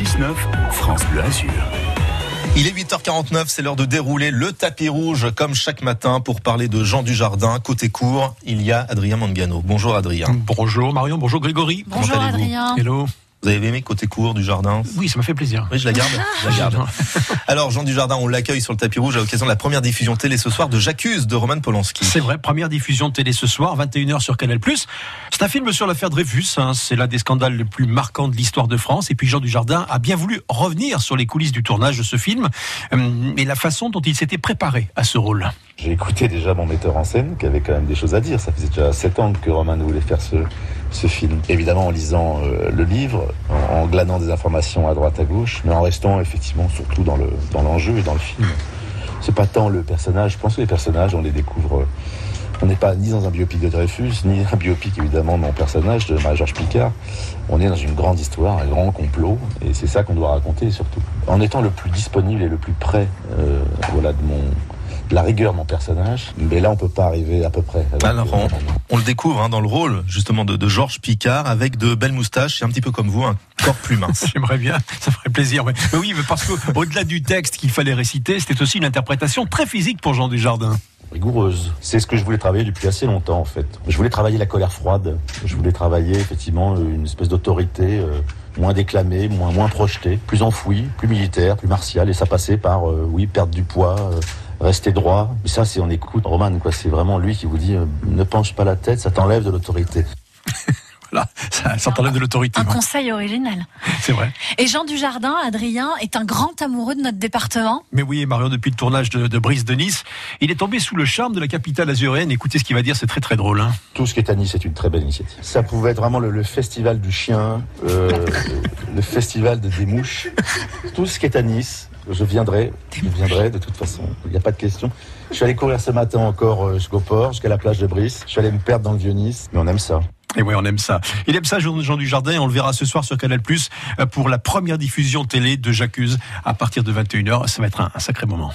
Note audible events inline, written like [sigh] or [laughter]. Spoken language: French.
6-9, France Bleu Azur. Il est 8h49, c'est l'heure de dérouler le tapis rouge comme chaque matin pour parler de Jean Dujardin. Côté court, il y a Adrien Mangano. Bonjour Adrien. Bonjour Marion, bonjour Grégory. Bonjour allez-vous Adrien. Hello. Vous avez aimé côté court du jardin Oui, ça m'a fait plaisir. Oui, je la garde. Je la garde. [laughs] Alors, Jean Dujardin, on l'accueille sur le tapis rouge à l'occasion de la première diffusion télé ce soir de J'accuse de Roman Polanski. C'est vrai, première diffusion télé ce soir, 21h sur Canal+. C'est un film sur l'affaire Dreyfus, hein. c'est l'un des scandales les plus marquants de l'histoire de France. Et puis Jean Dujardin a bien voulu revenir sur les coulisses du tournage de ce film euh, et la façon dont il s'était préparé à ce rôle. J'ai écouté déjà mon metteur en scène qui avait quand même des choses à dire. Ça faisait déjà sept ans que Roman voulait faire ce, ce film. Évidemment en lisant euh, le livre, en, glanant des informations à droite à gauche, mais en restant effectivement surtout dans le dans l'enjeu et dans le film. C'est pas tant le personnage. Je pense que les personnages, on les découvre. euh, on n'est pas ni dans un biopic de Dreyfus, ni un biopic évidemment de mon personnage, de Marie-Georges Picard. On est dans une grande histoire, un grand complot, et c'est ça qu'on doit raconter surtout. En étant le plus disponible et le plus près euh, voilà, de, mon, la rigueur de mon personnage, mais là on peut pas arriver à peu près. Alors, on, on le découvre hein, dans le rôle justement de, de Georges Picard avec de belles moustaches et un petit peu comme vous, un corps plus mince. [laughs] J'aimerais bien, ça ferait plaisir. Mais, mais oui, mais parce qu'au-delà du texte qu'il fallait réciter, c'était aussi une interprétation très physique pour Jean Dujardin. rigoureuse. C'est ce que je voulais travailler depuis assez longtemps en fait. Je voulais travailler la colère froide. Je voulais travailler effectivement une espèce d'autorité euh, moins déclamée, moins moins projetée, plus enfouie, plus militaire, plus martiale. Et ça passait par euh, oui perdre du poids. euh, Rester droit, mais ça c'est on écoute Roman quoi, c'est vraiment lui qui vous dit euh, ne penche pas la tête, ça t'enlève de l'autorité. [laughs] Voilà, ça, ça t'enlève de l'autorité. Un conseil original. [laughs] C'est vrai. Et Jean Dujardin, Adrien, est un grand amoureux de notre département. Mais oui, Marion, depuis le tournage de, de Brice de Nice, il est tombé sous le charme de la capitale azuréenne. Écoutez ce qu'il va dire, c'est très très drôle. Hein. Tout ce qui est à Nice est une très belle initiative. Ça pouvait être vraiment le, le festival du chien, euh, [laughs] le festival de des mouches. Tout ce qui est à Nice, je viendrai. Je viendrai de toute façon. Il n'y a pas de question. Je suis allé courir ce matin encore euh, jusqu'au port, jusqu'à la plage de Brice. Je suis allé me perdre dans le vieux Nice, mais on aime ça. Et oui, on aime ça. Il aime ça, Jean Dujardin, et on le verra ce soir sur Canal+, pour la première diffusion télé de J'accuse à partir de 21h. Ça va être un sacré moment.